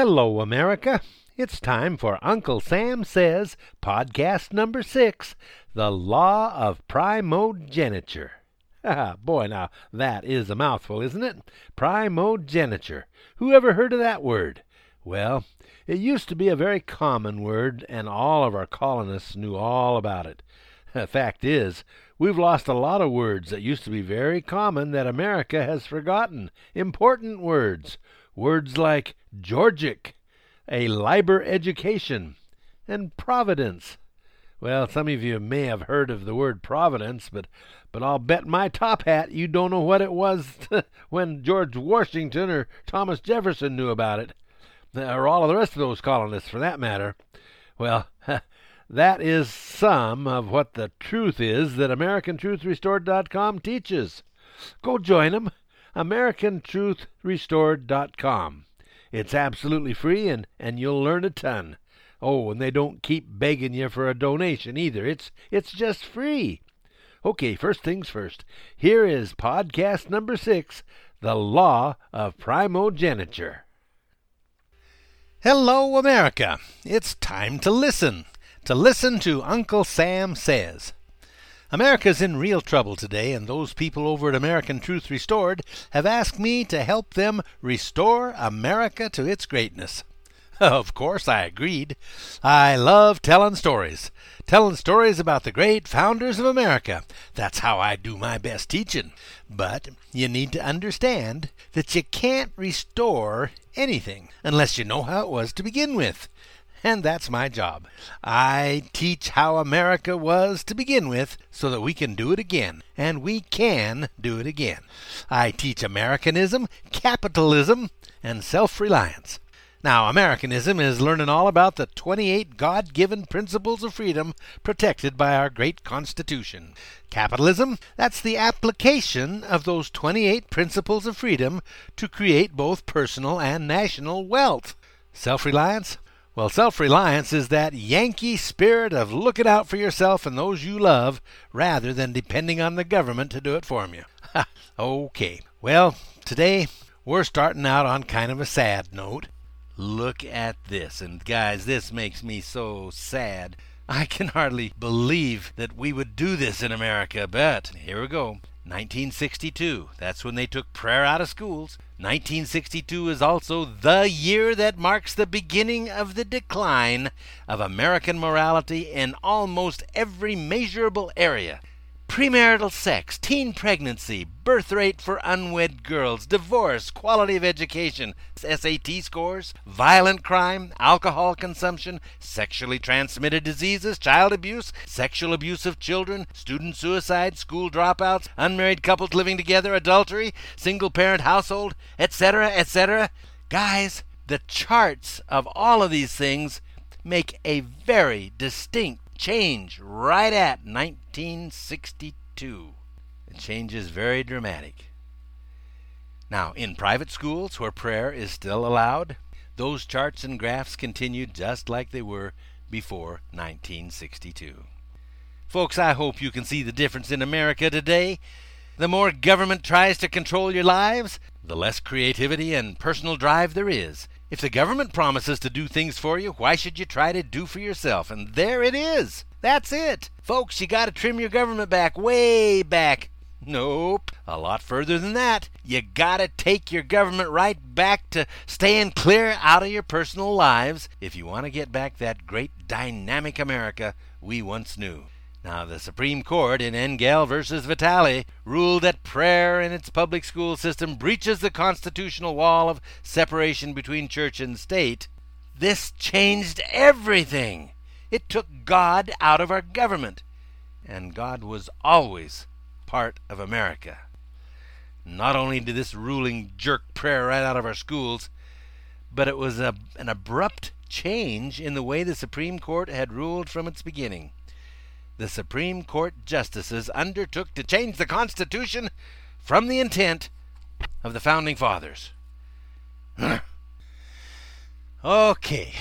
Hello, America. It's time for Uncle Sam Says, podcast number six The Law of Primogeniture. Ah, Boy, now, that is a mouthful, isn't it? Primogeniture. Who ever heard of that word? Well, it used to be a very common word, and all of our colonists knew all about it. The fact is, we've lost a lot of words that used to be very common that America has forgotten. Important words. Words like Georgic, a Liber education, and Providence. Well, some of you may have heard of the word Providence, but but I'll bet my top hat you don't know what it was when George Washington or Thomas Jefferson knew about it, or all of the rest of those colonists for that matter. Well, that is some of what the truth is that AmericanTruthRestored.com teaches. Go join them, AmericanTruthRestored.com. It's absolutely free, and, and you'll learn a ton. Oh, and they don't keep begging you for a donation either. It's it's just free. Okay, first things first. Here is podcast number six The Law of Primogeniture. Hello, America. It's time to listen. To listen to Uncle Sam Says. America's in real trouble today, and those people over at American Truth Restored have asked me to help them restore America to its greatness. Of course, I agreed. I love telling stories. Telling stories about the great founders of America. That's how I do my best teaching. But you need to understand that you can't restore anything unless you know how it was to begin with. And that's my job. I teach how America was to begin with so that we can do it again. And we can do it again. I teach Americanism, capitalism, and self reliance. Now, Americanism is learning all about the 28 God given principles of freedom protected by our great Constitution. Capitalism, that's the application of those 28 principles of freedom to create both personal and national wealth. Self reliance, well, self reliance is that Yankee spirit of looking out for yourself and those you love rather than depending on the government to do it for you. okay, well, today we're starting out on kind of a sad note. Look at this. And guys, this makes me so sad. I can hardly believe that we would do this in America, but here we go. 1962. That's when they took prayer out of schools. 1962 is also the year that marks the beginning of the decline of American morality in almost every measurable area premarital sex, teen pregnancy, birth rate for unwed girls, divorce, quality of education, SAT scores, violent crime, alcohol consumption, sexually transmitted diseases, child abuse, sexual abuse of children, student suicide, school dropouts, unmarried couples living together, adultery, single parent household, etc., etc. Guys, the charts of all of these things make a very distinct change right at 1962. The change is very dramatic. Now, in private schools where prayer is still allowed, those charts and graphs continue just like they were before 1962. Folks, I hope you can see the difference in America today. The more government tries to control your lives, the less creativity and personal drive there is. If the government promises to do things for you, why should you try to do for yourself? And there it is. That's it. Folks, you got to trim your government back way back. Nope, a lot further than that. You gotta take your government right back to staying clear out of your personal lives if you want to get back that great dynamic America we once knew. Now, the Supreme Court in Engel versus Vitale ruled that prayer in its public school system breaches the constitutional wall of separation between church and state. This changed everything. It took God out of our government. And God was always part of America. Not only did this ruling jerk prayer right out of our schools, but it was a, an abrupt change in the way the Supreme Court had ruled from its beginning the Supreme Court justices undertook to change the Constitution from the intent of the Founding Fathers. okay,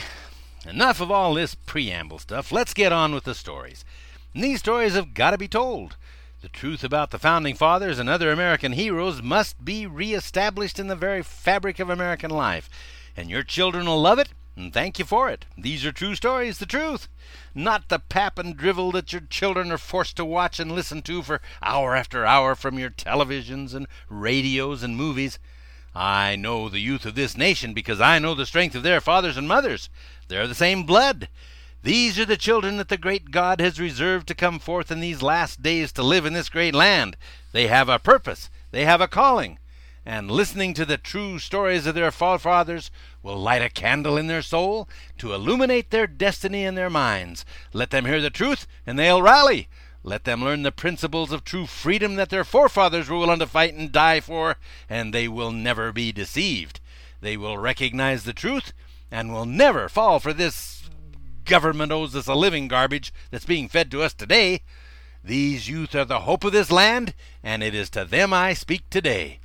enough of all this preamble stuff. Let's get on with the stories. And these stories have got to be told. The truth about the Founding Fathers and other American heroes must be reestablished in the very fabric of American life. and your children will love it and thank you for it. These are true stories, the truth, not the pap and drivel that your children are forced to watch and listen to for hour after hour from your televisions and radios and movies. I know the youth of this nation because I know the strength of their fathers and mothers. They're the same blood. These are the children that the great God has reserved to come forth in these last days to live in this great land. They have a purpose, they have a calling and listening to the true stories of their forefathers will light a candle in their soul to illuminate their destiny in their minds. Let them hear the truth, and they'll rally. Let them learn the principles of true freedom that their forefathers were willing to fight and die for, and they will never be deceived. They will recognize the truth and will never fall for this government owes us a living garbage that's being fed to us today. These youth are the hope of this land, and it is to them I speak today.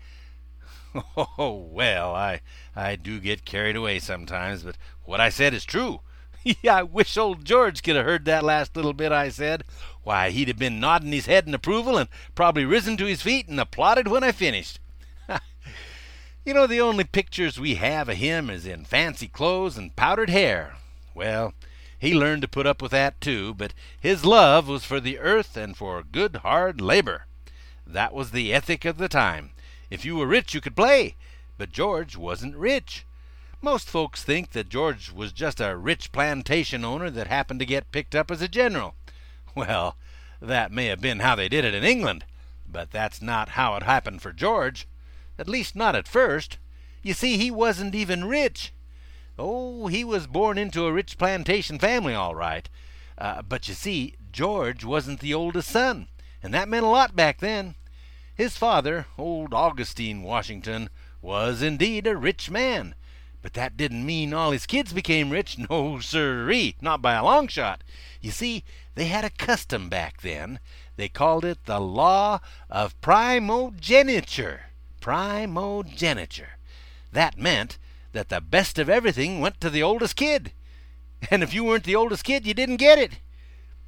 Oh, well, I, I do get carried away sometimes, but what I said is true. I wish old George could have heard that last little bit I said. Why, he'd have been nodding his head in approval and probably risen to his feet and applauded when I finished. you know, the only pictures we have of him is in fancy clothes and powdered hair. Well, he learned to put up with that too, but his love was for the earth and for good hard labor. That was the ethic of the time. If you were rich, you could play. But George wasn't rich. Most folks think that George was just a rich plantation owner that happened to get picked up as a general. Well, that may have been how they did it in England, but that's not how it happened for George. At least not at first. You see, he wasn't even rich. Oh, he was born into a rich plantation family, all right. Uh, but you see, George wasn't the oldest son, and that meant a lot back then. His father, old Augustine Washington, was indeed a rich man. But that didn't mean all his kids became rich. No, sirree, not by a long shot. You see, they had a custom back then. They called it the law of primogeniture. Primogeniture. That meant that the best of everything went to the oldest kid. And if you weren't the oldest kid, you didn't get it.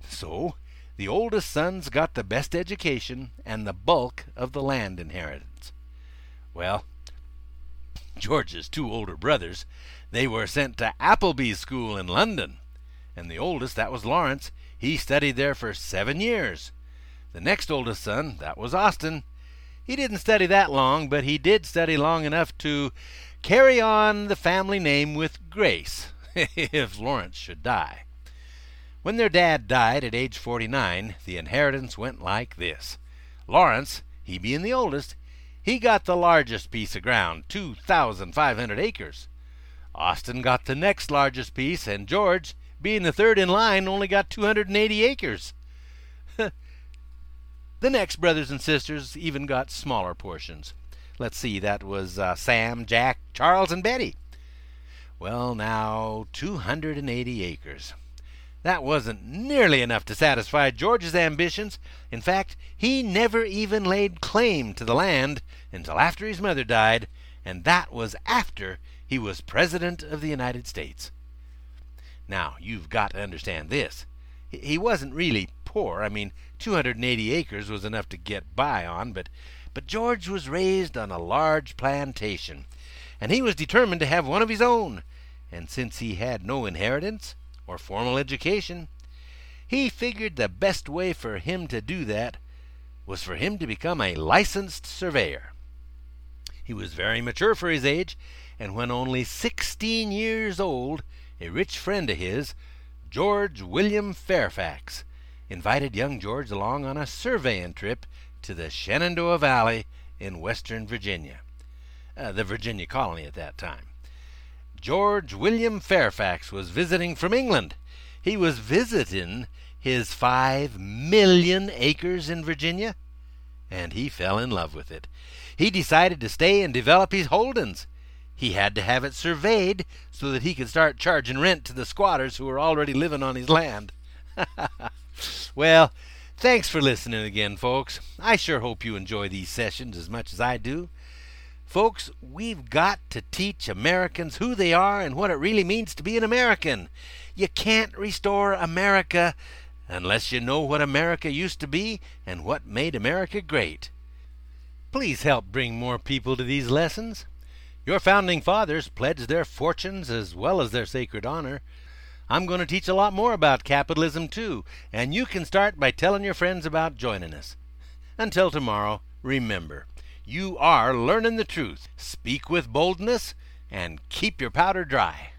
So the oldest sons got the best education and the bulk of the land inheritance. Well, George's two older brothers, they were sent to Appleby's school in London. And the oldest, that was Lawrence, he studied there for seven years. The next oldest son, that was Austin, he didn't study that long, but he did study long enough to carry on the family name with grace if Lawrence should die. When their dad died at age 49, the inheritance went like this. Lawrence, he being the oldest, he got the largest piece of ground, 2,500 acres. Austin got the next largest piece, and George, being the third in line, only got 280 acres. the next brothers and sisters even got smaller portions. Let's see, that was uh, Sam, Jack, Charles, and Betty. Well, now, 280 acres. That wasn't nearly enough to satisfy George's ambitions. In fact, he never even laid claim to the land until after his mother died, and that was after he was President of the United States. Now, you've got to understand this. He wasn't really poor. I mean, 280 acres was enough to get by on, but, but George was raised on a large plantation, and he was determined to have one of his own. And since he had no inheritance, or formal education. He figured the best way for him to do that was for him to become a licensed surveyor. He was very mature for his age, and when only sixteen years old, a rich friend of his, George William Fairfax, invited young George along on a surveying trip to the Shenandoah Valley in western Virginia, uh, the Virginia colony at that time. George William Fairfax was visiting from England. He was visiting his five million acres in Virginia, and he fell in love with it. He decided to stay and develop his holdings. He had to have it surveyed so that he could start charging rent to the squatters who were already living on his land. well, thanks for listening again, folks. I sure hope you enjoy these sessions as much as I do. Folks, we've got to teach Americans who they are and what it really means to be an American. You can't restore America unless you know what America used to be and what made America great. Please help bring more people to these lessons. Your founding fathers pledged their fortunes as well as their sacred honor. I'm going to teach a lot more about capitalism, too, and you can start by telling your friends about joining us. Until tomorrow, remember you are learning the truth. Speak with boldness and keep your powder dry.